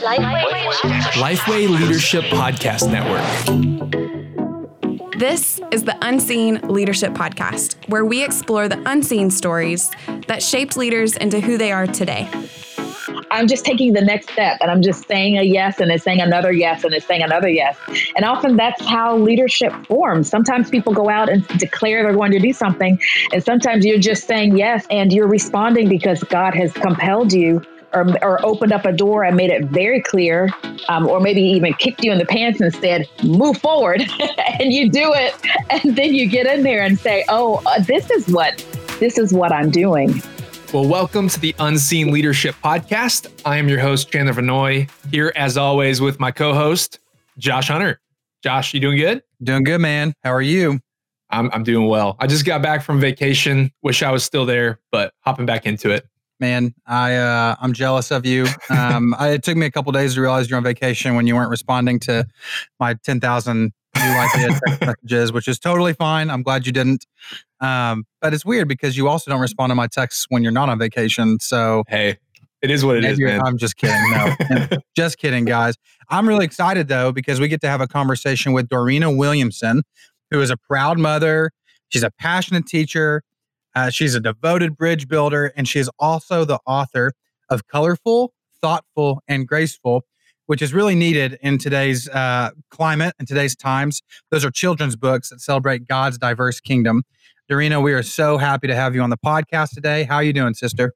Lifeway Leadership Podcast Network. This is the Unseen Leadership Podcast, where we explore the unseen stories that shaped leaders into who they are today. I'm just taking the next step and I'm just saying a yes and it's saying another yes and it's saying another yes. And often that's how leadership forms. Sometimes people go out and declare they're going to do something, and sometimes you're just saying yes and you're responding because God has compelled you or, or opened up a door and made it very clear, um, or maybe even kicked you in the pants and said, move forward. and you do it. And then you get in there and say, oh, uh, this is what. This is what I'm doing. Well, welcome to the Unseen Leadership Podcast. I am your host, Chandler Vanoy, here as always with my co host, Josh Hunter. Josh, you doing good? Doing good, man. How are you? I'm, I'm doing well. I just got back from vacation. Wish I was still there, but hopping back into it. Man, I uh, I'm jealous of you. Um, I, it took me a couple days to realize you're on vacation when you weren't responding to my ten thousand new idea text messages, which is totally fine. I'm glad you didn't. Um, but it's weird because you also don't respond to my texts when you're not on vacation. So hey, it is what it is, man. I'm just kidding. No, just kidding, guys. I'm really excited though because we get to have a conversation with Dorena Williamson, who is a proud mother. She's a passionate teacher. Uh, she's a devoted bridge builder, and she is also the author of Colorful, Thoughtful, and Graceful, which is really needed in today's uh, climate and today's times. Those are children's books that celebrate God's diverse kingdom. Dorena, we are so happy to have you on the podcast today. How are you doing, sister?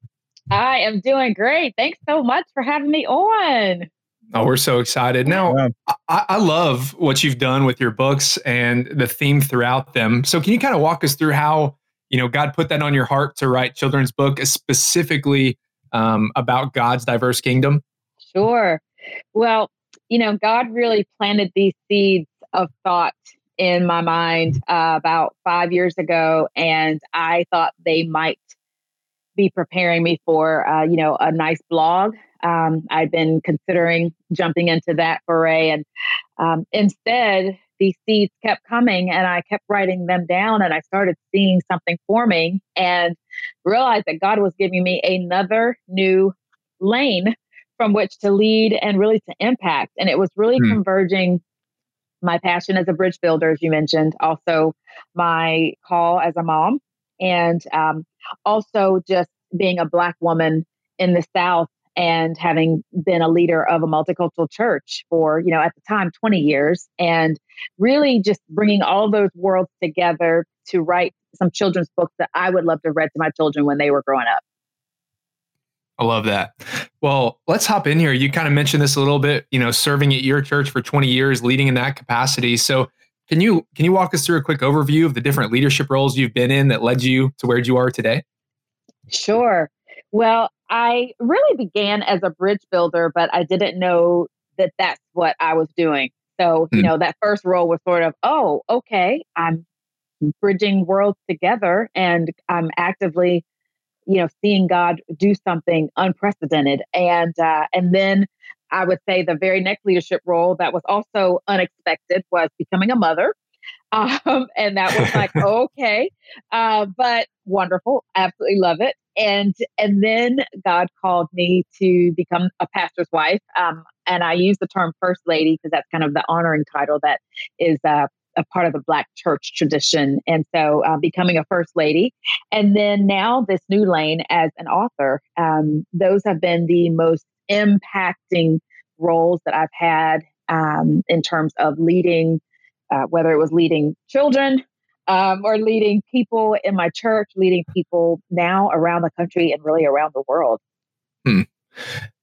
I am doing great. Thanks so much for having me on. Oh, we're so excited. Now. I, I, love what you've done with your books and the theme throughout them. So, can you kind of walk us through how, you know, God put that on your heart to write children's book specifically um, about God's diverse kingdom? Sure. Well, you know, God really planted these seeds of thought in my mind uh, about five years ago, and I thought they might be preparing me for, uh, you know, a nice blog. Um, I'd been considering jumping into that foray, and um, instead, these seeds kept coming, and I kept writing them down, and I started seeing something forming, and realized that God was giving me another new lane from which to lead and really to impact, and it was really hmm. converging my passion as a bridge builder, as you mentioned, also my call as a mom, and um, also just being a Black woman in the South and having been a leader of a multicultural church for, you know, at the time, 20 years, and really just bringing all those worlds together to write some children's books that I would love to read to my children when they were growing up. I love that. Well, let's hop in here. You kind of mentioned this a little bit, you know, serving at your church for 20 years, leading in that capacity. So, can you can you walk us through a quick overview of the different leadership roles you've been in that led you to where you are today? Sure. Well, I really began as a bridge builder, but I didn't know that that's what I was doing. So, you mm. know, that first role was sort of, oh, okay, I'm bridging worlds together and I'm actively you know seeing god do something unprecedented and uh, and then i would say the very next leadership role that was also unexpected was becoming a mother um, and that was like okay uh, but wonderful absolutely love it and and then god called me to become a pastor's wife um, and i use the term first lady because that's kind of the honoring title that is uh, a part of the Black church tradition. And so uh, becoming a first lady. And then now this new lane as an author. Um, those have been the most impacting roles that I've had um, in terms of leading, uh, whether it was leading children. Um, or leading people in my church, leading people now around the country and really around the world. Hmm.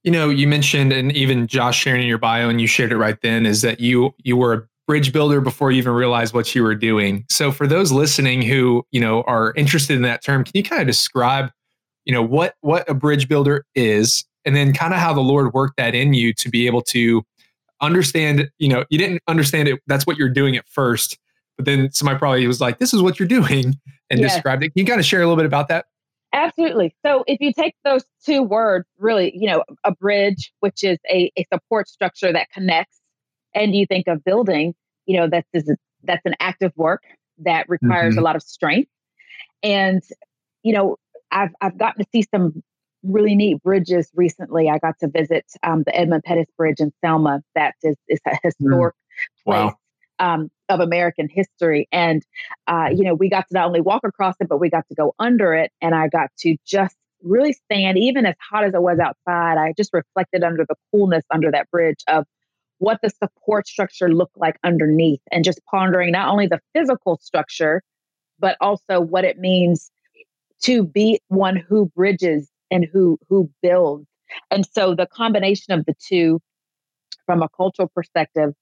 You know, you mentioned, and even Josh sharing in your bio, and you shared it right then, is that you you were a bridge builder before you even realized what you were doing. So for those listening who, you know, are interested in that term, can you kind of describe, you know, what what a bridge builder is and then kind of how the Lord worked that in you to be able to understand, you know, you didn't understand it that's what you're doing at first, but then somebody probably was like, this is what you're doing and yes. described it. Can you kind of share a little bit about that? Absolutely. So if you take those two words, really, you know, a bridge, which is a, a support structure that connects and you think of building, you know, that's that's an active work that requires mm-hmm. a lot of strength. And you know, I've I've gotten to see some really neat bridges recently. I got to visit um, the Edmund Pettus Bridge in Selma. That is, is a historic mm. place. Wow. Um, of American history. And, uh, you know, we got to not only walk across it, but we got to go under it. And I got to just really stand, even as hot as it was outside, I just reflected under the coolness under that bridge of what the support structure looked like underneath and just pondering not only the physical structure, but also what it means to be one who bridges and who who builds. And so the combination of the two from a cultural perspective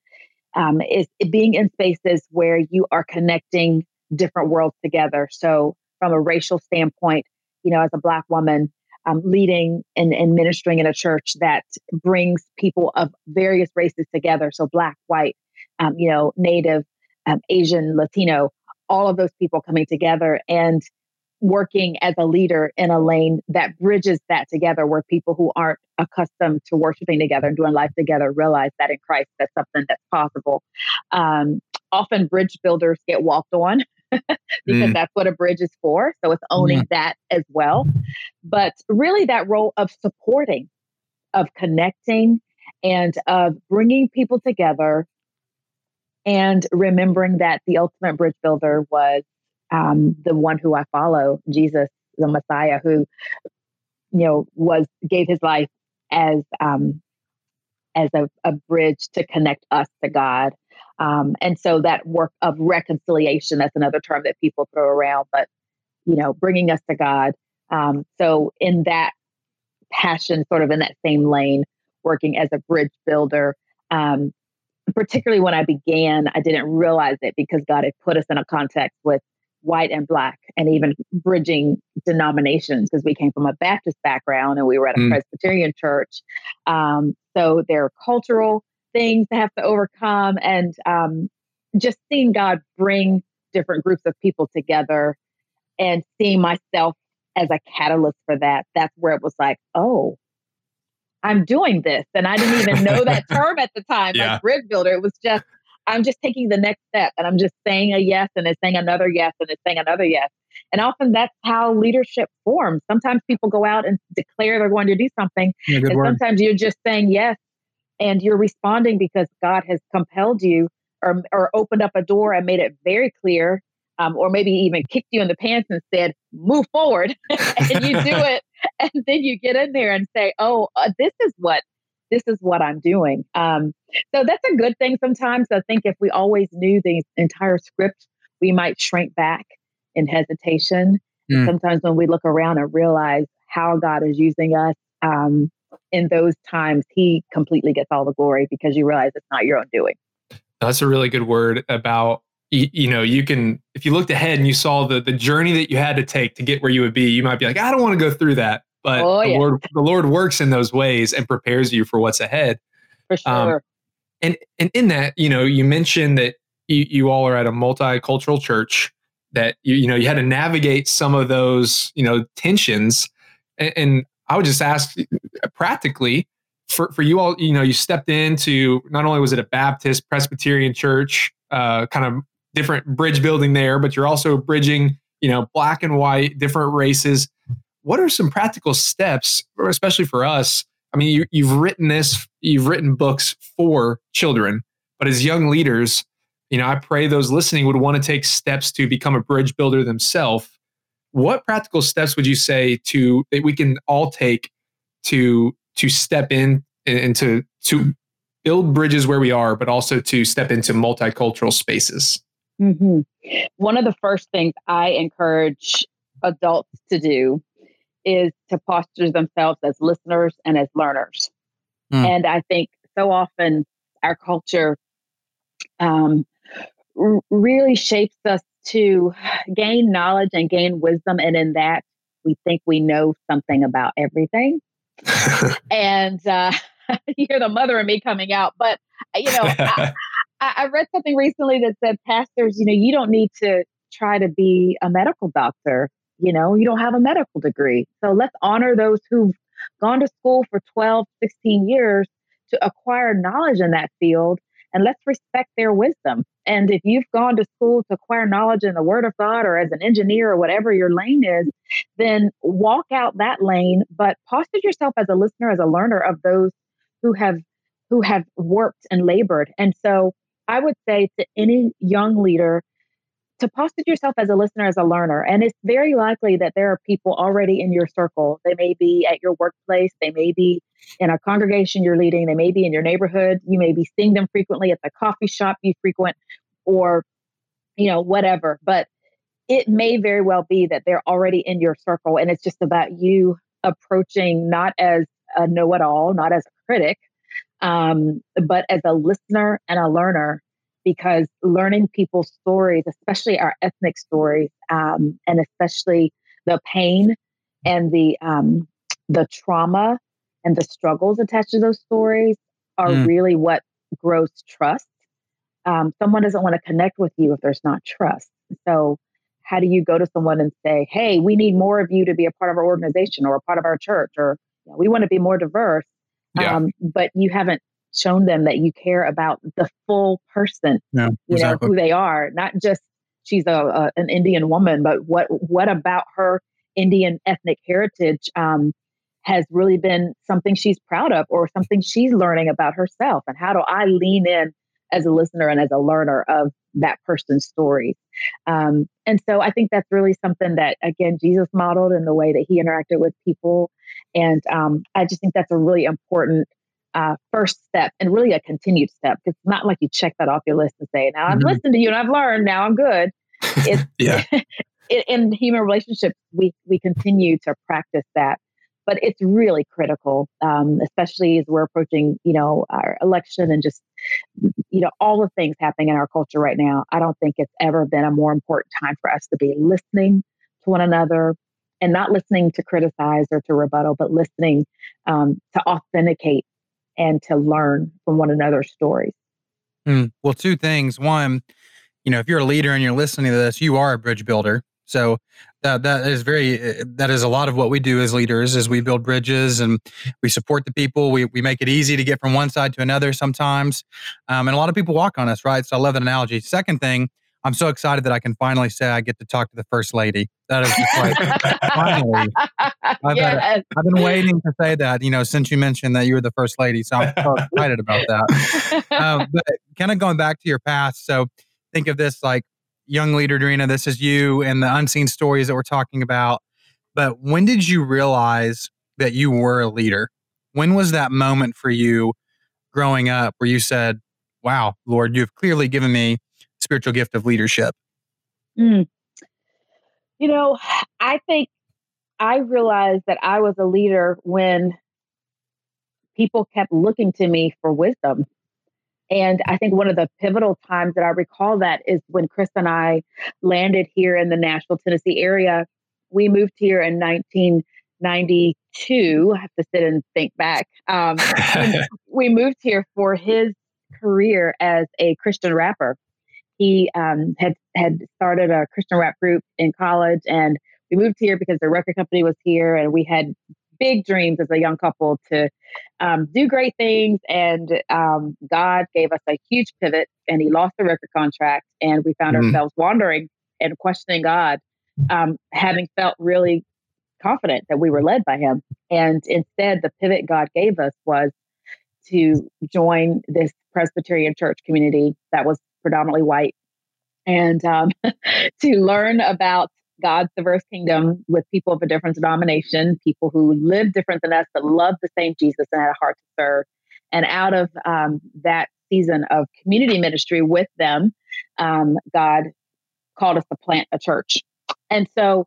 um, is being in spaces where you are connecting different worlds together. So from a racial standpoint, you know, as a black woman, um, leading and, and ministering in a church that brings people of various races together. So black, white, um, you know, native, um, Asian, Latino, all of those people coming together and working as a leader in a lane that bridges that together where people who aren't accustomed to worshiping together and doing life together realize that in Christ that's something that's possible. Um, often bridge builders get walked on because mm. that's what a bridge is for. So it's owning mm. that as well. But really, that role of supporting, of connecting, and of bringing people together and remembering that the ultimate bridge builder was um, the one who I follow, Jesus, the Messiah, who you know was gave his life as um, as a, a bridge to connect us to God. Um, and so that work of reconciliation, that's another term that people throw around, but, you know, bringing us to God. Um, so in that passion, sort of in that same lane, working as a bridge builder, um, particularly when I began, I didn't realize it because God had put us in a context with white and black and even bridging denominations because we came from a Baptist background and we were at a mm. Presbyterian church. Um, so there are cultural things to have to overcome and um, just seeing God bring different groups of people together and seeing myself as a catalyst for that. That's where it was like, oh, I'm doing this. And I didn't even know that term at the time, yeah. like bridge builder. It was just I'm just taking the next step and I'm just saying a yes and it's saying another yes and it's saying another yes. And often that's how leadership forms. Sometimes people go out and declare they're going to do something. Yeah, and word. sometimes you're just saying yes and you're responding because God has compelled you or, or opened up a door and made it very clear. Um, or maybe even kicked you in the pants and said, move forward. and you do it. And then you get in there and say, oh, uh, this is what this is what I'm doing. Um, so that's a good thing sometimes. I think if we always knew the entire script, we might shrink back in hesitation. Mm. Sometimes when we look around and realize how God is using us um, in those times, He completely gets all the glory because you realize it's not your own doing. That's a really good word about you, you, know you can if you looked ahead and you saw the the journey that you had to take to get where you would be you might be like i don't want to go through that but oh, the yeah. Lord the Lord works in those ways and prepares you for what's ahead. For um, sure. Um, and and in that, you know, you mentioned that you, you all are at a multicultural church that you you know you had to navigate some of those you know tensions and, and I would just ask practically for, for you all, you know, you stepped into not only was it a Baptist Presbyterian church, uh, kind of different bridge building there, but you're also bridging, you know, black and white, different races what are some practical steps, especially for us? I mean, you, you've written this, you've written books for children, but as young leaders, you know, I pray those listening would want to take steps to become a bridge builder themselves. What practical steps would you say to that we can all take to to step in and to to build bridges where we are, but also to step into multicultural spaces? Mm-hmm. One of the first things I encourage adults to do is to posture themselves as listeners and as learners. Mm. And I think so often our culture um, r- really shapes us to gain knowledge and gain wisdom. And in that, we think we know something about everything. and uh, you hear the mother of me coming out. But, uh, you know, I, I read something recently that said, pastors, you know, you don't need to try to be a medical doctor you know, you don't have a medical degree. So let's honor those who've gone to school for 12, 16 years to acquire knowledge in that field and let's respect their wisdom. And if you've gone to school to acquire knowledge in the Word of God or as an engineer or whatever your lane is, then walk out that lane, but posture yourself as a listener, as a learner of those who have who have worked and labored. And so I would say to any young leader to posture yourself as a listener, as a learner. And it's very likely that there are people already in your circle. They may be at your workplace, they may be in a congregation you're leading, they may be in your neighborhood, you may be seeing them frequently at the coffee shop you frequent, or you know, whatever. But it may very well be that they're already in your circle, and it's just about you approaching not as a know-it-all, not as a critic, um, but as a listener and a learner because learning people's stories, especially our ethnic stories, um, and especially the pain and the um, the trauma and the struggles attached to those stories, are mm. really what grows trust. Um, someone doesn't want to connect with you if there's not trust. So, how do you go to someone and say, "Hey, we need more of you to be a part of our organization or a part of our church," or you know, "We want to be more diverse," yeah. um, but you haven't shown them that you care about the full person, yeah, you exactly. know, who they are, not just she's a, a, an Indian woman, but what what about her Indian ethnic heritage um, has really been something she's proud of or something she's learning about herself, and how do I lean in as a listener and as a learner of that person's story? Um, and so I think that's really something that again Jesus modeled in the way that he interacted with people, and um, I just think that's a really important uh, first step and really a continued step. It's not like you check that off your list and say, now I've mm-hmm. listened to you and I've learned, now I'm good. It's, yeah. in human relationships, we, we continue to practice that. But it's really critical, um, especially as we're approaching, you know, our election and just, you know, all the things happening in our culture right now. I don't think it's ever been a more important time for us to be listening to one another, and not listening to criticize or to rebuttal, but listening um, to authenticate and to learn from one another's stories. Mm, well, two things. One, you know, if you're a leader and you're listening to this, you are a bridge builder. So that that is very eh, that is a lot of what we do as leaders is we build bridges and we support the people. We we make it easy to get from one side to another sometimes, um, and a lot of people walk on us, right? So I love that analogy. Second thing, I'm so excited that I can finally say I get to talk to the first lady. That is just like finally. I've, yes. I've, been waiting to say that, you know, since you mentioned that you were the first lady. So I'm so excited about that. Um, but kind of going back to your past. So think of this like young leader, Dorena, this is you and the unseen stories that we're talking about. But when did you realize that you were a leader? When was that moment for you growing up where you said, wow, Lord, you've clearly given me spiritual gift of leadership? Mm. You know, I think I realized that I was a leader when people kept looking to me for wisdom. And I think one of the pivotal times that I recall that is when Chris and I landed here in the Nashville, Tennessee area. We moved here in 1992. I have to sit and think back. Um, we moved here for his career as a Christian rapper he um, had had started a Christian rap group in college, and we moved here because the record company was here, and we had big dreams as a young couple to um, do great things. And um, God gave us a huge pivot, and He lost the record contract, and we found mm-hmm. ourselves wandering and questioning God, um, having felt really confident that we were led by Him. And instead, the pivot God gave us was to join this Presbyterian church community that was predominantly white, and um, to learn about God's diverse kingdom with people of a different denomination, people who live different than us, but love the same Jesus and had a heart to serve. And out of um, that season of community ministry with them, um, God called us to plant a church. And so,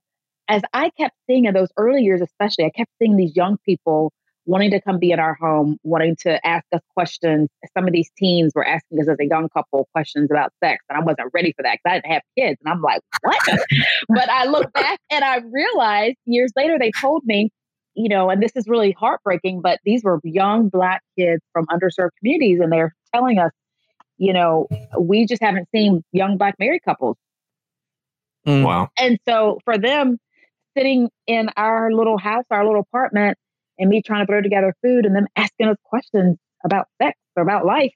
as I kept seeing in those early years, especially, I kept seeing these young people wanting to come be in our home, wanting to ask us questions. Some of these teens were asking us as a young couple questions about sex, and I wasn't ready for that because I didn't have kids. And I'm like, what? but I look back and I realized years later they told me, you know, and this is really heartbreaking, but these were young black kids from underserved communities, and they're telling us, you know, we just haven't seen young black married couples. Mm. Wow. And so for them, sitting in our little house, our little apartment, and me trying to throw together food and them asking us questions about sex or about life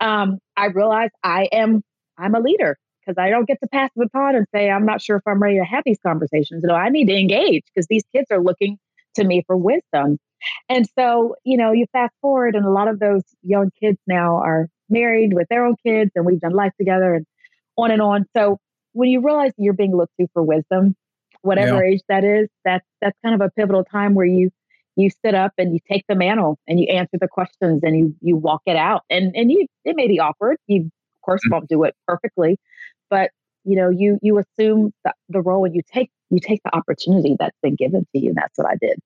um, I realized I am I'm a leader because I don't get to pass the baton and say I'm not sure if I'm ready to have these conversations. No, I need to engage because these kids are looking to me for wisdom. And so, you know, you fast forward, and a lot of those young kids now are married with their own kids, and we've done life together, and on and on. So when you realize you're being looked to for wisdom, whatever yeah. age that is, that's that's kind of a pivotal time where you you sit up and you take the mantle and you answer the questions and you you walk it out. And and you it may be awkward. You of course mm-hmm. won't do it perfectly, but you know you you assume the, the role and you take you take the opportunity that's been given to you. And that's what I did.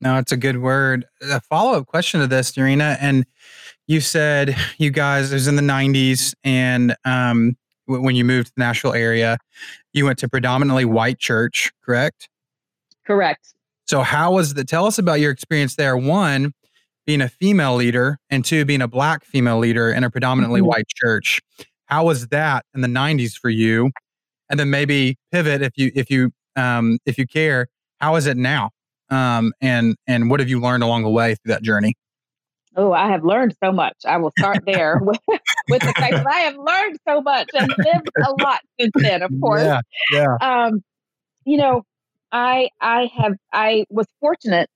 No, it's a good word. A follow up question to this, Dorena, and you said you guys it was in the '90s, and um, when you moved to the Nashville area, you went to predominantly white church, correct? Correct. So, how was the? Tell us about your experience there. One, being a female leader, and two, being a black female leader in a predominantly mm-hmm. white church. How was that in the '90s for you? And then maybe pivot if you if you um, if you care. How is it now? Um, and and what have you learned along the way through that journey? Oh, I have learned so much. I will start there with, with the fact that I have learned so much and lived a lot since then. Of course, yeah, yeah. Um, you know, I I have I was fortunate,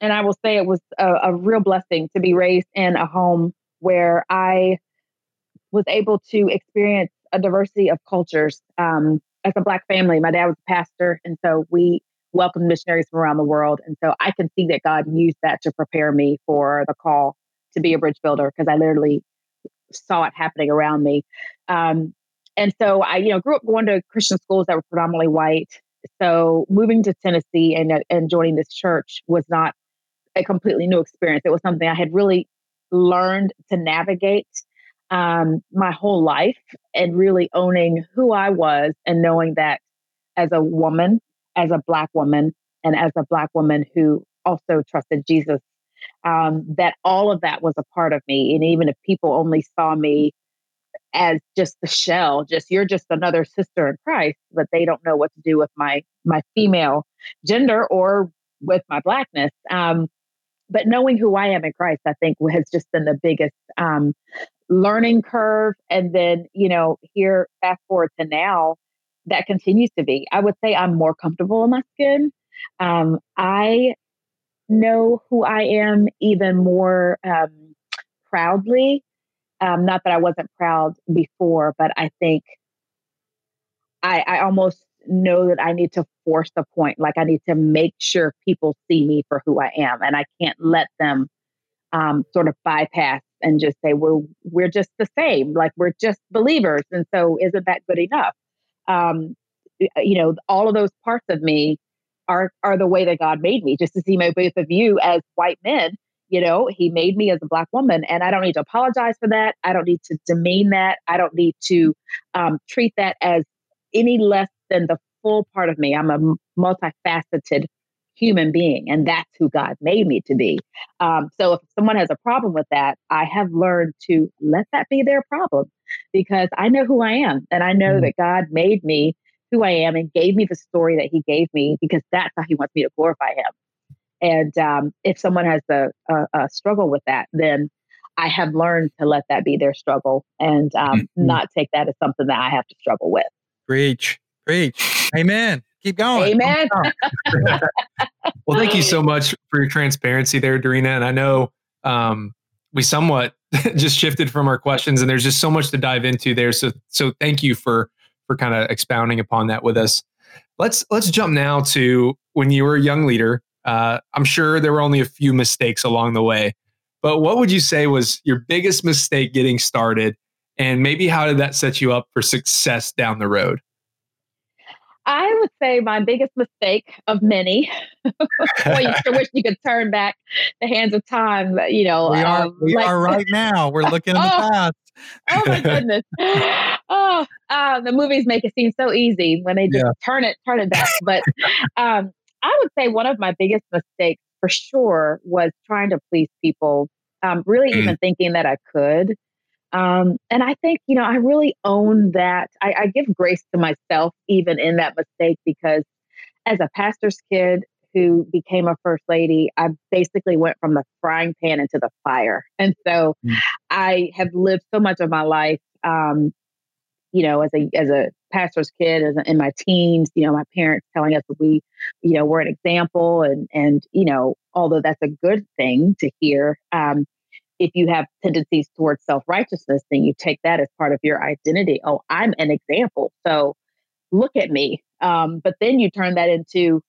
and I will say it was a, a real blessing to be raised in a home where I was able to experience a diversity of cultures. Um, as a black family, my dad was a pastor, and so we welcomed missionaries from around the world. And so I can see that God used that to prepare me for the call to be a bridge builder because I literally saw it happening around me. Um, and so I, you know, grew up going to Christian schools that were predominantly white. So moving to Tennessee and uh, and joining this church was not a completely new experience. It was something I had really learned to navigate um, my whole life and really owning who I was and knowing that as a woman, as a Black woman, and as a Black woman who also trusted Jesus, um, that all of that was a part of me. And even if people only saw me as just the shell, just you're just another sister in Christ, but they don't know what to do with my my female gender or with my blackness. Um, but knowing who I am in Christ, I think has just been the biggest um, learning curve. And then, you know, here, fast forward to now, that continues to be. I would say I'm more comfortable in my skin. Um, I know who I am even more um, proudly. Um, not that I wasn't proud before, but I think I, I almost know that I need to force the point. Like I need to make sure people see me for who I am, and I can't let them um, sort of bypass and just say, "Well, we're just the same. Like we're just believers." And so, isn't that good enough? Um, you know, all of those parts of me are are the way that God made me. Just to see my both of you as white men, you know, He made me as a black woman, and I don't need to apologize for that. I don't need to demean that. I don't need to um, treat that as any less than the full part of me. I'm a multifaceted human being, and that's who God made me to be. Um, so if someone has a problem with that, I have learned to let that be their problem because I know who I am, and I know mm. that God made me who I am and gave me the story that He gave me because that's how He wants me to glorify Him. And um, if someone has a, a, a, struggle with that, then I have learned to let that be their struggle and um, mm-hmm. not take that as something that I have to struggle with. Preach, preach. Amen. Keep going. Amen. well, thank you so much for your transparency there, Dorena. And I know um, we somewhat just shifted from our questions, and there's just so much to dive into there. So, so thank you for for kind of expounding upon that with us. Let's let's jump now to when you were a young leader. Uh, I'm sure there were only a few mistakes along the way, but what would you say was your biggest mistake getting started, and maybe how did that set you up for success down the road? I would say my biggest mistake of many. Boy, you sure wish you could turn back the hands of time. You know, we are, um, we like, are right now. We're looking in the oh, past. oh my goodness! Oh, uh, the movies make it seem so easy when they just yeah. turn it, turn it back. But um, I would say one of my biggest mistakes, for sure, was trying to please people. Um, really, mm. even thinking that I could. Um, and I think, you know, I really own that. I, I give grace to myself even in that mistake because as a pastor's kid who became a first lady, I basically went from the frying pan into the fire. And so mm. I have lived so much of my life, um, you know, as a as a pastor's kid, in my teens, you know, my parents telling us that we, you know, we're an example, and and you know, although that's a good thing to hear, um, if you have tendencies towards self righteousness, then you take that as part of your identity. Oh, I'm an example, so look at me. Um, but then you turn that into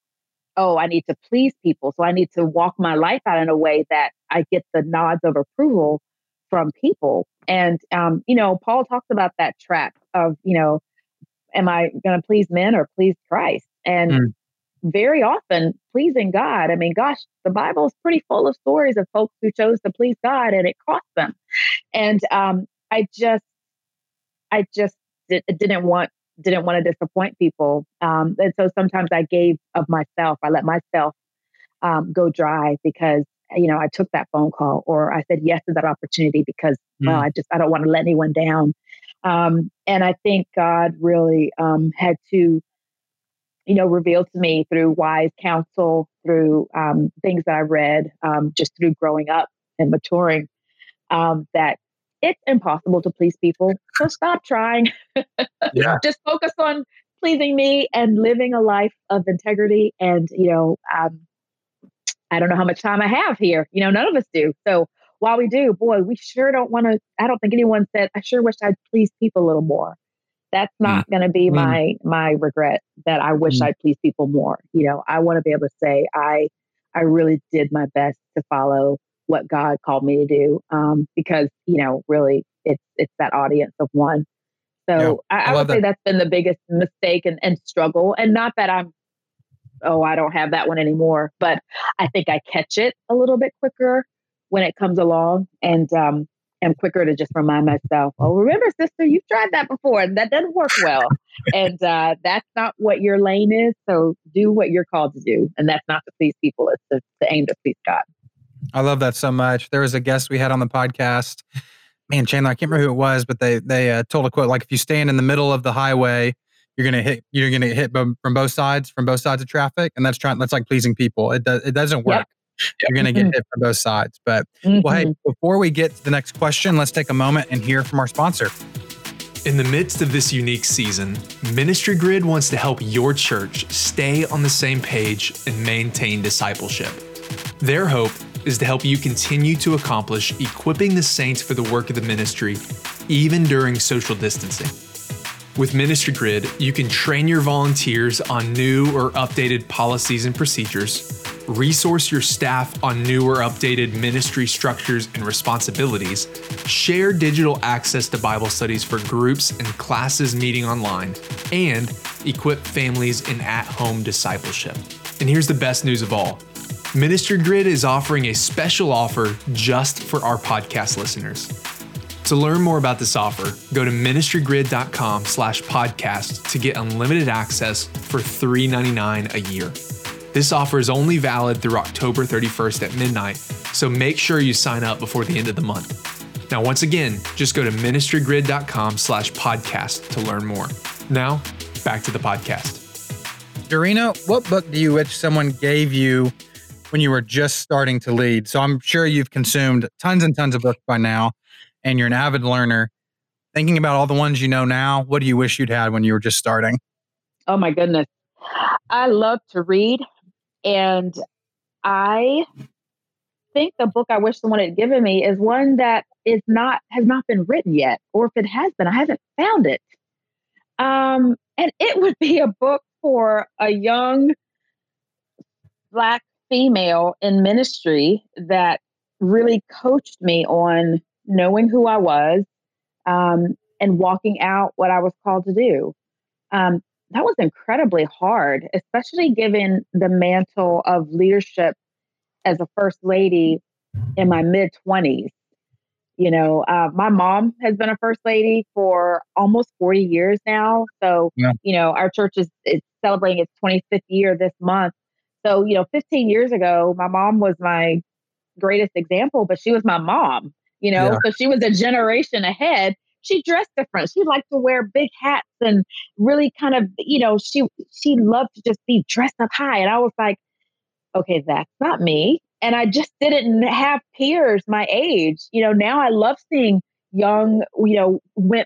oh, I need to please people. So I need to walk my life out in a way that I get the nods of approval from people. And, um, you know, Paul talks about that trap of, you know, am I going to please men or please Christ? And mm. very often pleasing God. I mean, gosh, the Bible is pretty full of stories of folks who chose to please God and it cost them. And um, I just, I just did, didn't want didn't want to disappoint people. Um, and so sometimes I gave of myself. I let myself um, go dry because you know I took that phone call or I said yes to that opportunity because mm. well I just I don't want to let anyone down. Um, and I think God really um, had to you know reveal to me through wise counsel, through um, things that I read, um, just through growing up and maturing, that it's impossible to please people. So stop trying. Yeah. Just focus on pleasing me and living a life of integrity. And, you know, um, I don't know how much time I have here. You know, none of us do. So while we do, boy, we sure don't want to. I don't think anyone said, I sure wish I'd please people a little more. That's mm. not mm. going to be mm. my my regret that I wish mm. I'd please people more. You know, I want to be able to say I I really did my best to follow what God called me to do. Um, because, you know, really it's it's that audience of one. So yeah, I, I, I would that. say that's been the biggest mistake and, and struggle. And not that I'm oh, I don't have that one anymore, but I think I catch it a little bit quicker when it comes along and um am quicker to just remind myself, oh, remember, sister, you've tried that before and that doesn't work well. and uh, that's not what your lane is. So do what you're called to do. And that's not to please people, it's to, to aim to please God. I love that so much. There was a guest we had on the podcast. Man, Chandler, I can't remember who it was, but they they uh, told a quote like, "If you stand in the middle of the highway, you're gonna hit you're gonna hit from both sides from both sides of traffic, and that's trying that's like pleasing people. It does it doesn't work. Yep. You're gonna get mm-hmm. hit from both sides. But well, hey, mm-hmm. before we get to the next question, let's take a moment and hear from our sponsor. In the midst of this unique season, Ministry Grid wants to help your church stay on the same page and maintain discipleship. Their hope is to help you continue to accomplish equipping the saints for the work of the ministry, even during social distancing. With Ministry Grid, you can train your volunteers on new or updated policies and procedures, resource your staff on new or updated ministry structures and responsibilities, share digital access to Bible studies for groups and classes meeting online, and equip families in at home discipleship. And here's the best news of all Ministry Grid is offering a special offer just for our podcast listeners. To learn more about this offer, go to ministrygrid.com slash podcast to get unlimited access for $3.99 a year. This offer is only valid through October 31st at midnight, so make sure you sign up before the end of the month. Now, once again, just go to ministrygrid.com slash podcast to learn more. Now, back to the podcast. Dorena, what book do you wish someone gave you when you were just starting to lead. So I'm sure you've consumed tons and tons of books by now, and you're an avid learner. Thinking about all the ones you know now, what do you wish you'd had when you were just starting? Oh my goodness. I love to read, and I think the book I wish someone had given me is one that is not has not been written yet, or if it has been, I haven't found it. Um, and it would be a book for a young black female in ministry that really coached me on knowing who I was um, and walking out what I was called to do. Um, that was incredibly hard, especially given the mantle of leadership as a first lady in my mid 20s. You know, uh, my mom has been a first lady for almost 40 years now. So, yeah. you know, our church is, is celebrating its 25th year this month. So, you know, 15 years ago, my mom was my greatest example, but she was my mom, you know, yeah. so she was a generation ahead. She dressed different. She liked to wear big hats and really kind of, you know, she she loved to just be dressed up high. And I was like, okay, that's not me. And I just didn't have peers my age. You know, now I love seeing young, you know,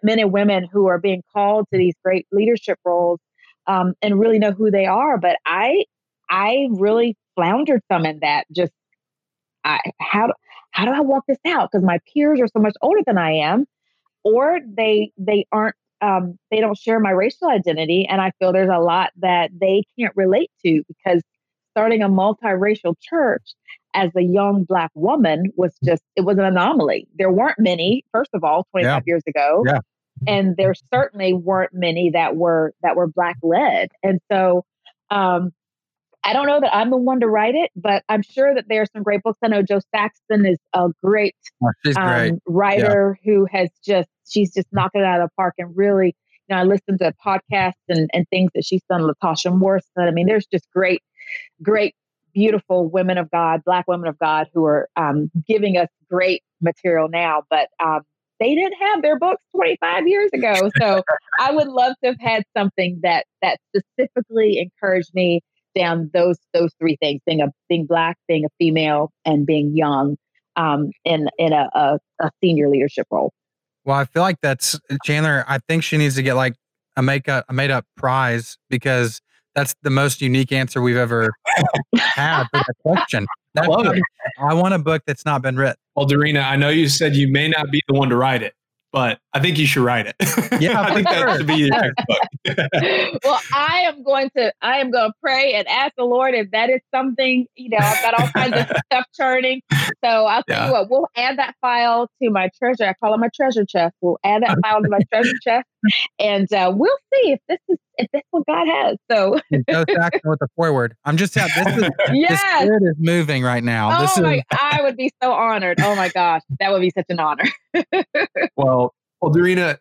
men and women who are being called to these great leadership roles um, and really know who they are. But I, I really floundered some in that. Just, I how do how do I walk this out? Because my peers are so much older than I am, or they they aren't um, they don't share my racial identity, and I feel there's a lot that they can't relate to because starting a multiracial church as a young black woman was just it was an anomaly. There weren't many, first of all, 25 yeah. years ago. Yeah. And there certainly weren't many that were that were black led. And so um I don't know that I'm the one to write it, but I'm sure that there are some great books. I know Jo Saxton is a great, oh, um, great. writer yeah. who has just she's just knocking it out of the park and really you know, I listen to podcasts and, and things that she's done, Latasha Morrison. I mean, there's just great, great, beautiful women of God, Black women of God who are um, giving us great material now. But um, they didn't have their books 25 years ago. So I would love to have had something that that specifically encouraged me down those those three things: being a being black, being a female, and being young um, in in a, a, a senior leadership role. Well, I feel like that's Chandler. I think she needs to get like a make a, a made up prize because that's the most unique answer we've ever had for that question. I love it. I want a book that's not been written. Well, Dorena, I know you said you may not be the one to write it, but I think you should write it. Yeah, I think sure. that should be your next book. well, I am going to I am going to pray and ask the Lord if that is something. You know, I've got all kinds of stuff churning. So I'll tell yeah. you what, we'll add that file to my treasure. I call it my treasure chest. We'll add that file to my treasure chest, and uh, we'll see if this is that's what God has. So go back with the forward. I'm just out. This is yes. the spirit is moving right now. Oh this my, is, I would be so honored. Oh my gosh, that would be such an honor. well, well, Dorena,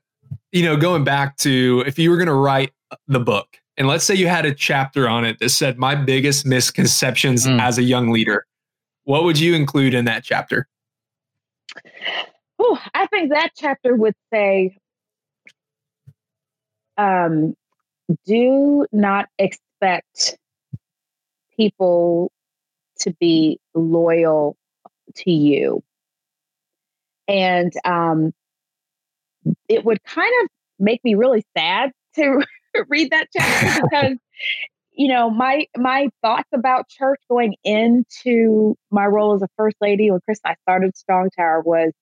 you know, going back to if you were going to write the book, and let's say you had a chapter on it that said my biggest misconceptions mm. as a young leader, what would you include in that chapter? Oh, I think that chapter would say, um, do not expect people to be loyal to you. And um, it would kind of make me really sad to read that chapter because you know my my thoughts about church going into my role as a first lady when chris and i started strong tower was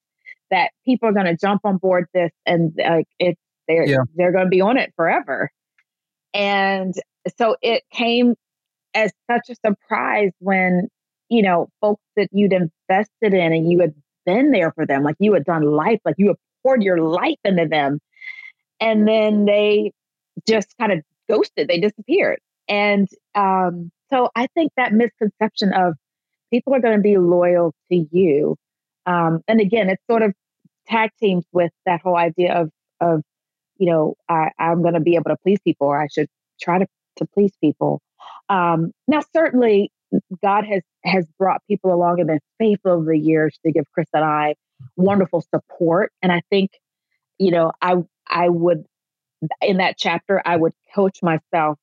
that people are going to jump on board this and like it's they're yeah. they're going to be on it forever and so it came as such a surprise when you know folks that you'd invested in and you had been there for them like you had done life like you had poured your life into them. And then they just kind of ghosted, they disappeared. And um, so I think that misconception of people are going to be loyal to you. Um, and again, it's sort of tag teams with that whole idea of, of you know, I, I'm going to be able to please people, or I should try to, to please people. Um, now, certainly, God has has brought people along and been faithful over the years to give Chris and I wonderful support. And I think, you know, I I would in that chapter I would coach myself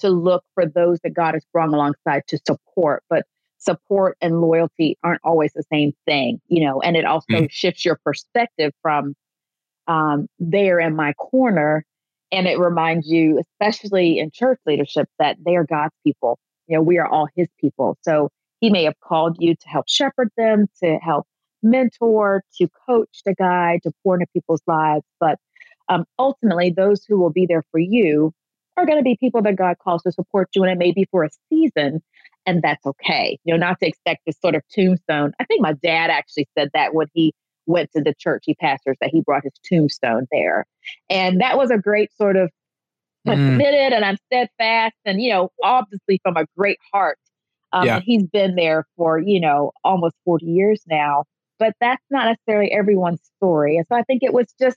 to look for those that God has brought alongside to support. But support and loyalty aren't always the same thing, you know, and it also mm. shifts your perspective from um, there in my corner. And it reminds you, especially in church leadership, that they are God's people. You know, we are all his people. So he may have called you to help shepherd them, to help mentor, to coach, to guide, to pour into people's lives. But um, ultimately, those who will be there for you are going to be people that God calls to support you, and it may be for a season, and that's okay. You know, not to expect this sort of tombstone. I think my dad actually said that when he went to the church he pastors, that he brought his tombstone there, and that was a great sort of I'm mm. committed and I'm steadfast, and you know, obviously from a great heart. Um, yeah. He's been there for you know almost 40 years now, but that's not necessarily everyone's story. And so I think it was just,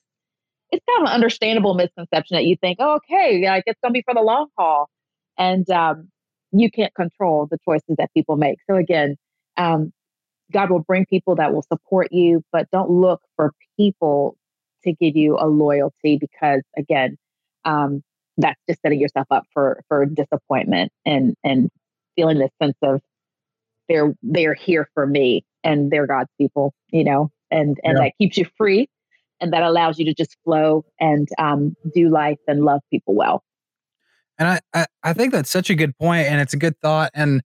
it's kind of an understandable misconception that you think, oh, okay, like it's going to be for the long haul. And um, you can't control the choices that people make. So again, um, God will bring people that will support you, but don't look for people to give you a loyalty because again, um, that's just setting yourself up for for disappointment and and feeling this sense of they're they're here for me and they're God's people, you know, and and yeah. that keeps you free and that allows you to just flow and um, do life and love people well. And I, I, I think that's such a good point and it's a good thought. And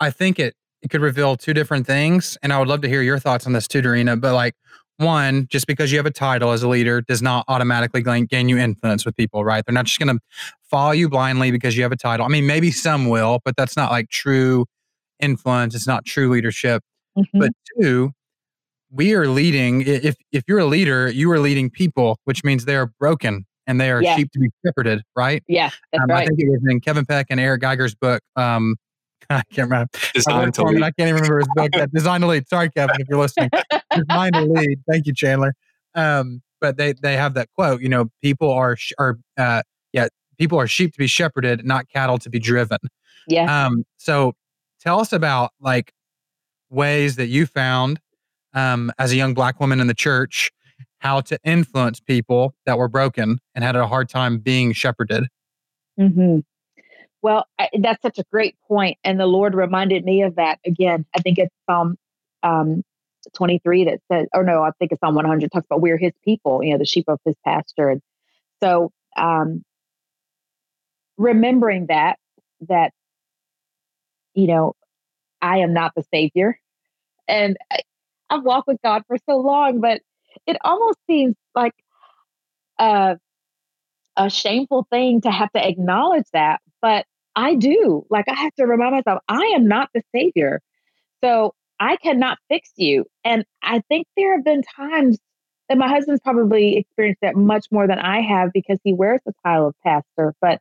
I think it, it could reveal two different things. And I would love to hear your thoughts on this too, Dorena. But like one, just because you have a title as a leader does not automatically gain you influence with people, right? They're not just going to follow you blindly because you have a title. I mean, maybe some will, but that's not like true influence. It's not true leadership. Mm-hmm. But two, we are leading. If if you're a leader, you are leading people, which means they are broken and they are yeah. sheep to be shepherded, right? Yeah, um, right. I think it was in Kevin Peck and Eric Geiger's book. Um, I can't remember. Design to lead. I can't even remember his book. That Design to lead. Sorry, Kevin, if you're listening. Design to lead. Thank you, Chandler. Um, but they they have that quote. You know, people are are uh, yeah, people are sheep to be shepherded, not cattle to be driven. Yeah. Um. So, tell us about like ways that you found um, as a young black woman in the church how to influence people that were broken and had a hard time being shepherded. Mm-hmm. Well, I, that's such a great point, and the Lord reminded me of that again. I think it's Psalm um, 23 that says, "Oh no, I think it's Psalm 100 talks about we're His people, you know, the sheep of His pasture. And so, um, remembering that that you know, I am not the Savior, and I, I've walked with God for so long, but it almost seems like a, a shameful thing to have to acknowledge that. But I do. Like, I have to remind myself, I am not the savior. So I cannot fix you. And I think there have been times that my husband's probably experienced that much more than I have because he wears the title of pastor. But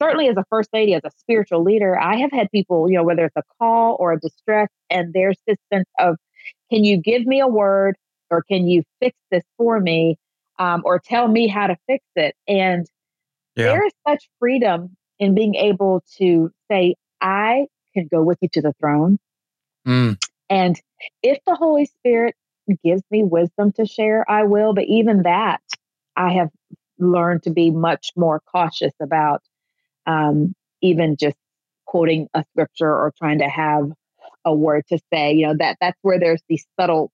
certainly as a first lady, as a spiritual leader, I have had people, you know, whether it's a call or a distress, and there's this sense of, can you give me a word or can you fix this for me um, or tell me how to fix it and yeah. there is such freedom in being able to say i can go with you to the throne mm. and if the holy spirit gives me wisdom to share i will but even that i have learned to be much more cautious about um, even just quoting a scripture or trying to have a word to say you know that that's where there's these subtle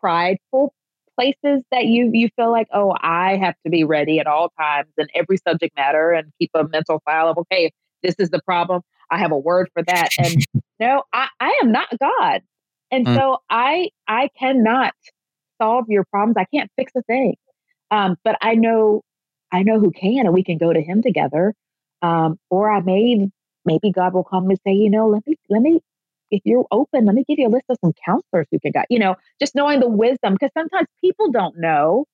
prideful places that you you feel like oh i have to be ready at all times and every subject matter and keep a mental file of okay this is the problem. I have a word for that. And no i i am not god. And mm. so i i cannot solve your problems. I can't fix a thing. Um, but i know i know who can and we can go to him together. Um, or i may maybe god will come and say you know let me let me if you're open, let me give you a list of some counselors who can guide, you know, just knowing the wisdom, because sometimes people don't know.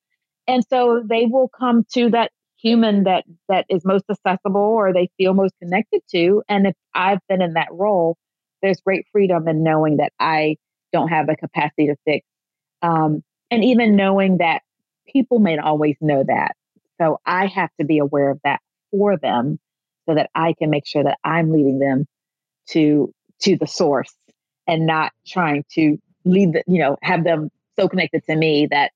And so they will come to that human that that is most accessible or they feel most connected to. And if I've been in that role, there's great freedom in knowing that I don't have the capacity to fix. Um, and even knowing that people may not always know that. So I have to be aware of that for them so that I can make sure that I'm leading them to to the source and not trying to lead the, you know, have them so connected to me that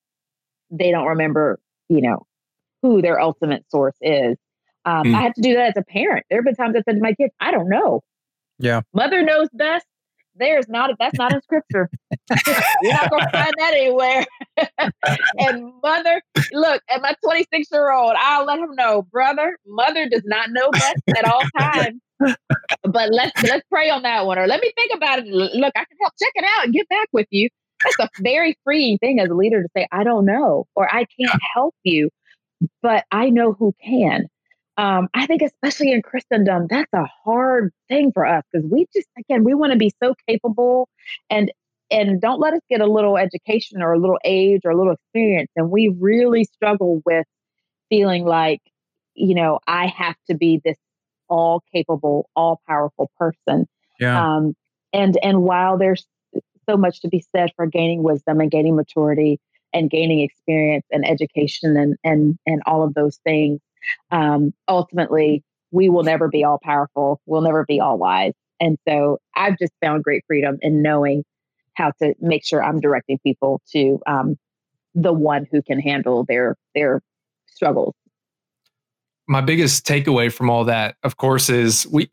they don't remember, you know, who their ultimate source is. Um, mm. I have to do that as a parent. There have been times I said to my kids, I don't know. Yeah. Mother knows best. There's not, that's not in scripture. You're not going to find that anywhere. and mother, look, at my 26 year old, I'll let him know, brother, mother does not know best at all times but let's let's pray on that one, or let me think about it. Look, I can help check it out and get back with you. That's a very freeing thing as a leader to say, I don't know, or I can't help you, but I know who can. Um, I think, especially in Christendom, that's a hard thing for us because we just, again, we want to be so capable and and don't let us get a little education or a little age or a little experience. And we really struggle with feeling like, you know, I have to be this all capable, all powerful person. Yeah. Um, and and while there's so much to be said for gaining wisdom and gaining maturity and gaining experience and education and and and all of those things, um, ultimately we will never be all powerful. We'll never be all wise. And so I've just found great freedom in knowing how to make sure I'm directing people to um, the one who can handle their their struggles my biggest takeaway from all that, of course, is we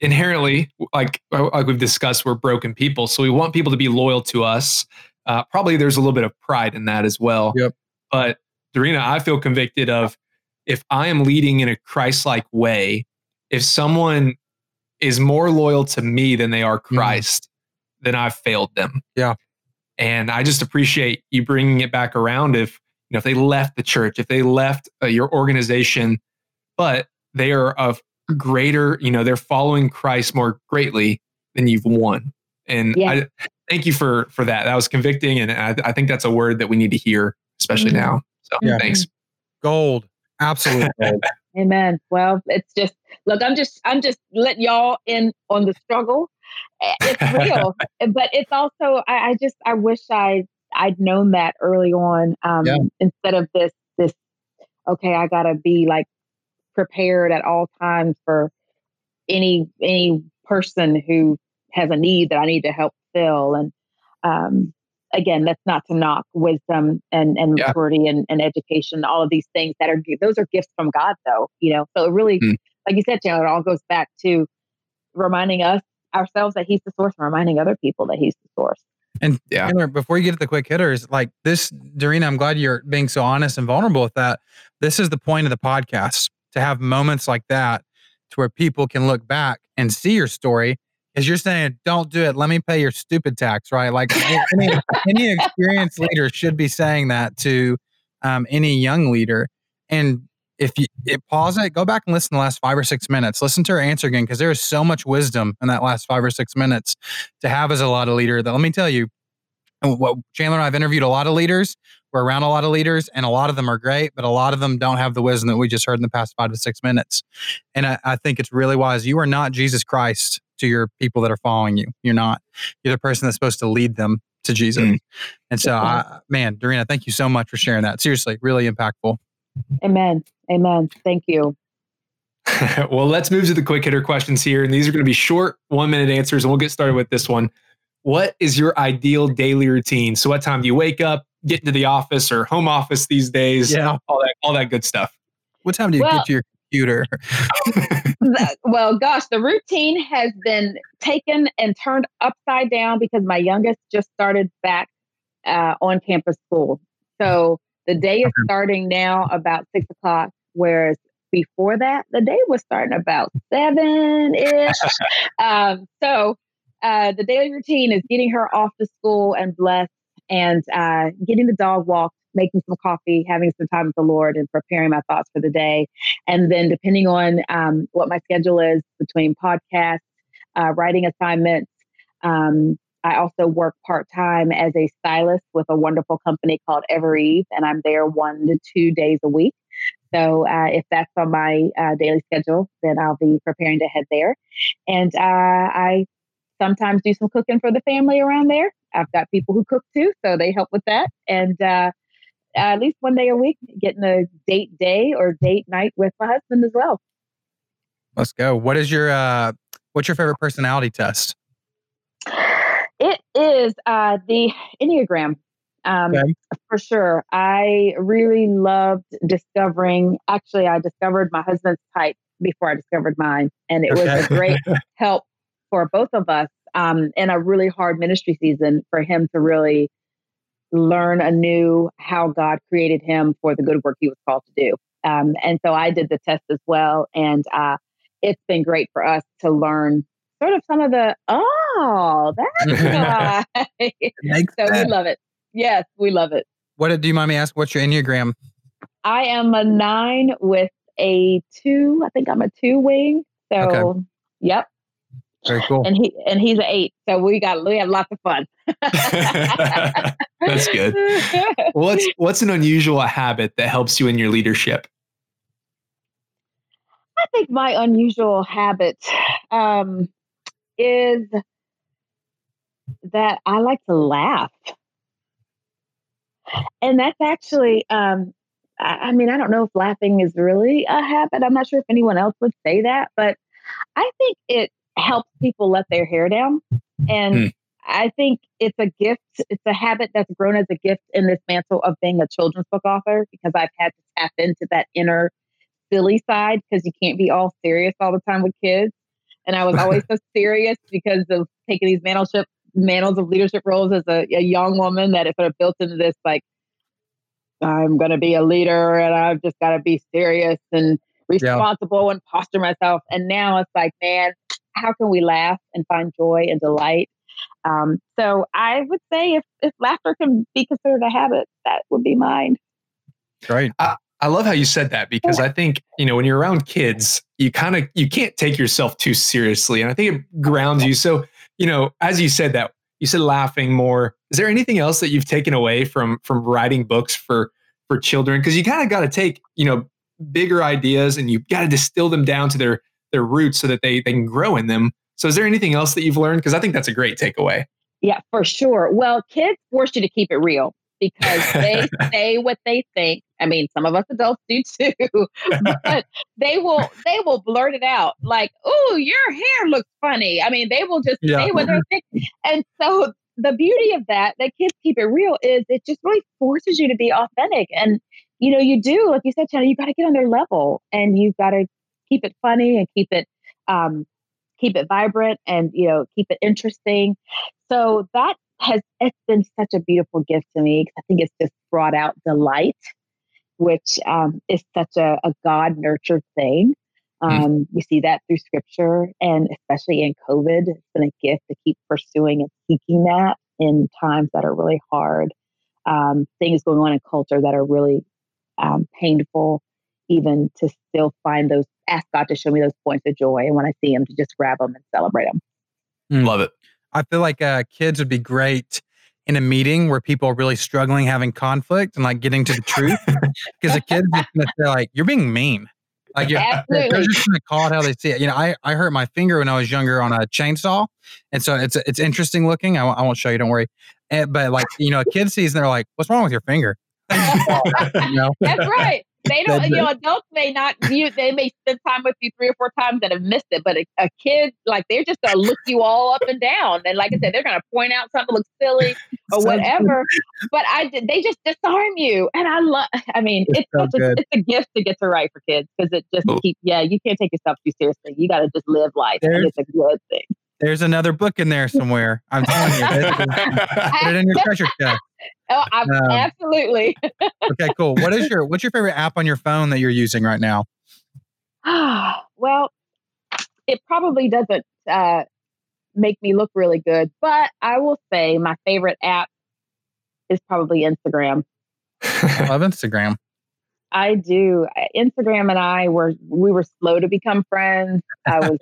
inherently, like like we've discussed, we're broken people, so we want people to be loyal to us. Uh, probably there's a little bit of pride in that as well. Yep. But Dorena, I feel convicted of if I am leading in a Christ-like way, if someone is more loyal to me than they are Christ, mm. then I've failed them. Yeah. And I just appreciate you bringing it back around. If you know, if they left the church, if they left uh, your organization but they are of greater, you know, they're following Christ more greatly than you've won. And yeah. I thank you for for that. That was convicting, and I, I think that's a word that we need to hear, especially mm-hmm. now. So yeah. thanks. Gold, absolutely. Amen. Well, it's just look. I'm just I'm just letting y'all in on the struggle. Eh, it's real, but it's also I, I, just I wish I I'd known that early on um, yeah. instead of this this. Okay, I gotta be like prepared at all times for any any person who has a need that I need to help fill. And um, again, that's not to knock wisdom and, and yeah. maturity and, and education, all of these things that are those are gifts from God, though. You know, so it really, mm. like you said, Chandler, it all goes back to reminding us ourselves that He's the source, and reminding other people that He's the source. And yeah. Chandler, before you get to the quick hitters, like this, Dorena, I'm glad you're being so honest and vulnerable with that. This is the point of the podcast to have moments like that to where people can look back and see your story is you're saying don't do it let me pay your stupid tax right like any, any experienced leader should be saying that to um, any young leader and if you pause it go back and listen to the last five or six minutes listen to her answer again because there is so much wisdom in that last five or six minutes to have as a lot of leader that let me tell you what Chandler and I've interviewed a lot of leaders. We're around a lot of leaders, and a lot of them are great, but a lot of them don't have the wisdom that we just heard in the past five to six minutes. And I, I think it's really wise. You are not Jesus Christ to your people that are following you. You're not. You're the person that's supposed to lead them to Jesus. Mm. And so, I, man, Dorena, thank you so much for sharing that. Seriously, really impactful. Amen. Amen. Thank you. well, let's move to the quick hitter questions here. And these are going to be short one minute answers. And we'll get started with this one what is your ideal daily routine? So what time do you wake up, get into the office or home office these days? Yeah. All that all that good stuff. What time do you well, get to your computer? well, gosh, the routine has been taken and turned upside down because my youngest just started back uh, on campus school. So the day is starting now about six o'clock, whereas before that, the day was starting about seven ish. um, so uh, the daily routine is getting her off to school and blessed and uh, getting the dog walked, making some coffee, having some time with the Lord, and preparing my thoughts for the day. And then, depending on um, what my schedule is between podcasts, uh, writing assignments, um, I also work part time as a stylist with a wonderful company called Evereve, and I'm there one to two days a week. So uh, if that's on my uh, daily schedule, then I'll be preparing to head there. And uh, I sometimes do some cooking for the family around there. I've got people who cook too, so they help with that. And uh, at least one day a week, getting a date day or date night with my husband as well. Let's go. What is your uh, what's your favorite personality test? It is uh, the Enneagram. Um, okay. For sure. I really loved discovering, actually, I discovered my husband's type before I discovered mine. And it okay. was a great help for both of us um, in a really hard ministry season for him to really learn anew how God created him for the good work he was called to do. Um, and so I did the test as well. And uh, it's been great for us to learn sort of some of the, oh, that's why. so sense. we love it. Yes, we love it. What do you mind me asking? What's your Enneagram? I am a nine with a two. I think I'm a two wing. So, okay. yep. Very cool. And he and he's an eight, so we got we have lots of fun. That's good. What's what's an unusual habit that helps you in your leadership? I think my unusual habit um, is that I like to laugh, and that's actually. Um, I, I mean, I don't know if laughing is really a habit. I'm not sure if anyone else would say that, but I think it helps people let their hair down. And mm. I think it's a gift. It's a habit that's grown as a gift in this mantle of being a children's book author because I've had to tap into that inner silly side because you can't be all serious all the time with kids. And I was always so serious because of taking these mantleship mantles of leadership roles as a, a young woman that it sort of built into this like I'm going to be a leader and I've just got to be serious and responsible yeah. and posture myself. And now it's like, man, how can we laugh and find joy and delight? Um, so I would say if, if laughter can be considered a habit, that would be mine. Right. I, I love how you said that because I think, you know, when you're around kids, you kind of you can't take yourself too seriously. And I think it grounds you. So, you know, as you said that, you said laughing more. Is there anything else that you've taken away from from writing books for for children? Because you kind of got to take, you know, bigger ideas and you got to distill them down to their their roots so that they they can grow in them. So is there anything else that you've learned? Because I think that's a great takeaway. Yeah, for sure. Well, kids force you to keep it real because they say what they think. I mean, some of us adults do too, but they will they will blurt it out like, "Oh, your hair looks funny." I mean, they will just yeah. say what they think, and so the beauty of that, that kids keep it real, is it just really forces you to be authentic. And you know, you do like you said, Chandler, you got to get on their level, and you've got to keep it funny and keep it um, keep it vibrant, and you know, keep it interesting. So that has it's been such a beautiful gift to me I think it's just brought out delight, which um, is such a, a God nurtured thing. Mm. Um, mm. We see that through scripture, and especially in COVID, it's been a gift to keep pursuing and seeking that in times that are really hard. Um, things going on in culture that are really um, painful, even to still find those, ask God to show me those points of joy. And when I see them, to just grab them and celebrate them. Mm. Love it. I feel like uh, kids would be great in a meeting where people are really struggling, having conflict, and like getting to the truth. Because the kids just gonna say like, "You're being mean." Like yeah, they're just gonna call it how they see it. You know, I, I hurt my finger when I was younger on a chainsaw, and so it's it's interesting looking. I, I won't show you, don't worry. And, but like you know, a kid sees and they're like, "What's wrong with your finger?" you know? That's right. They don't, you know, adults may not view, they may spend time with you three or four times and have missed it, but a, a kid, like, they're just going to look you all up and down. And like I said, they're going to point out something looks silly or whatever. But I did, they just disarm you. And I love, I mean, it's, it's, so a, it's a gift to get to write for kids because it just keep, yeah, you can't take yourself too seriously. You got to just live life. and it's a good thing. There's another book in there somewhere. I'm telling you. Put it in your treasure chest. Oh, um, absolutely. okay, cool. What is your what's your favorite app on your phone that you're using right now? well, it probably doesn't uh, make me look really good, but I will say my favorite app is probably Instagram. I love Instagram. I do. Instagram and I were we were slow to become friends. I was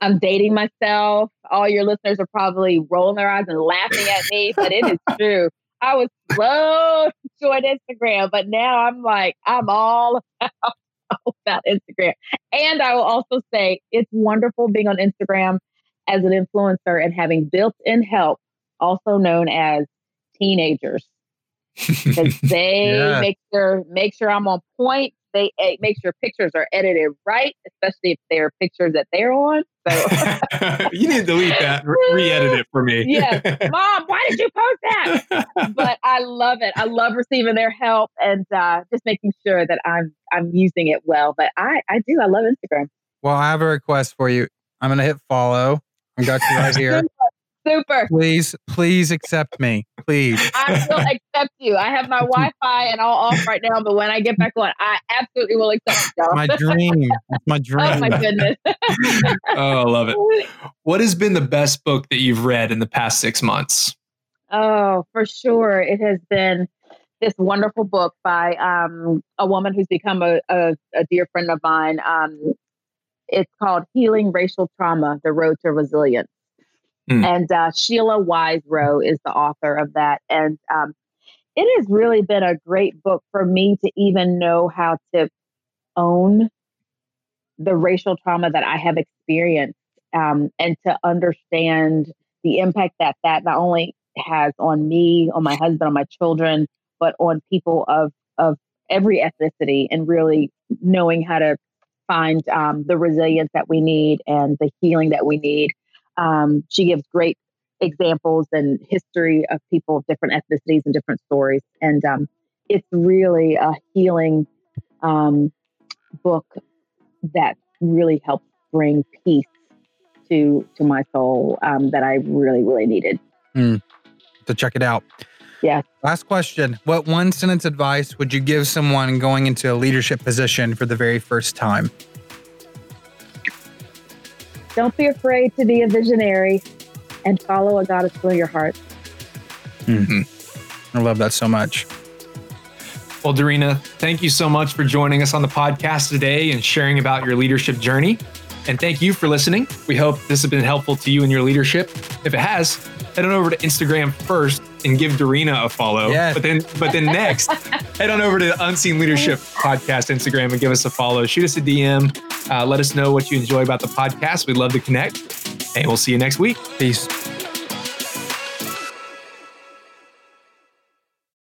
I'm dating myself. All your listeners are probably rolling their eyes and laughing at me, but it is true. I was slow to join Instagram, but now I'm like, I'm all about, all about Instagram. And I will also say it's wonderful being on Instagram as an influencer and having built in help, also known as teenagers. Because they yeah. make sure make sure I'm on point they make sure pictures are edited right, especially if they're pictures that they're on. So you need to delete that, re-edit it for me. yes, mom, why did you post that? but I love it. I love receiving their help and uh, just making sure that I'm I'm using it well. But I I do. I love Instagram. Well, I have a request for you. I'm gonna hit follow. I got you right here. Super. Please, please accept me. Please. I will accept you. I have my Wi Fi and all off right now, but when I get back on, I absolutely will accept you. my dream. my dream. Oh, my goodness. oh, I love it. What has been the best book that you've read in the past six months? Oh, for sure. It has been this wonderful book by um, a woman who's become a, a, a dear friend of mine. Um, it's called Healing Racial Trauma The Road to Resilience. Mm. And uh, Sheila Wise Rowe is the author of that. And um, it has really been a great book for me to even know how to own the racial trauma that I have experienced um, and to understand the impact that that not only has on me, on my husband, on my children, but on people of of every ethnicity, and really knowing how to find um, the resilience that we need and the healing that we need um, she gives great examples and history of people of different ethnicities and different stories. And um, it's really a healing um, book that really helped bring peace to to my soul um, that I really really needed. Mm, to check it out. Yeah. Last question. What one sentence advice would you give someone going into a leadership position for the very first time? Don't be afraid to be a visionary and follow what God has put in your heart. Mm-hmm. I love that so much. Well, Dorena, thank you so much for joining us on the podcast today and sharing about your leadership journey. And thank you for listening. We hope this has been helpful to you in your leadership. If it has, head on over to Instagram first and give Dorena a follow. Yes. But then but then next, head on over to the Unseen Leadership Podcast Instagram and give us a follow. Shoot us a DM. Uh, let us know what you enjoy about the podcast. We'd love to connect. And we'll see you next week. Peace.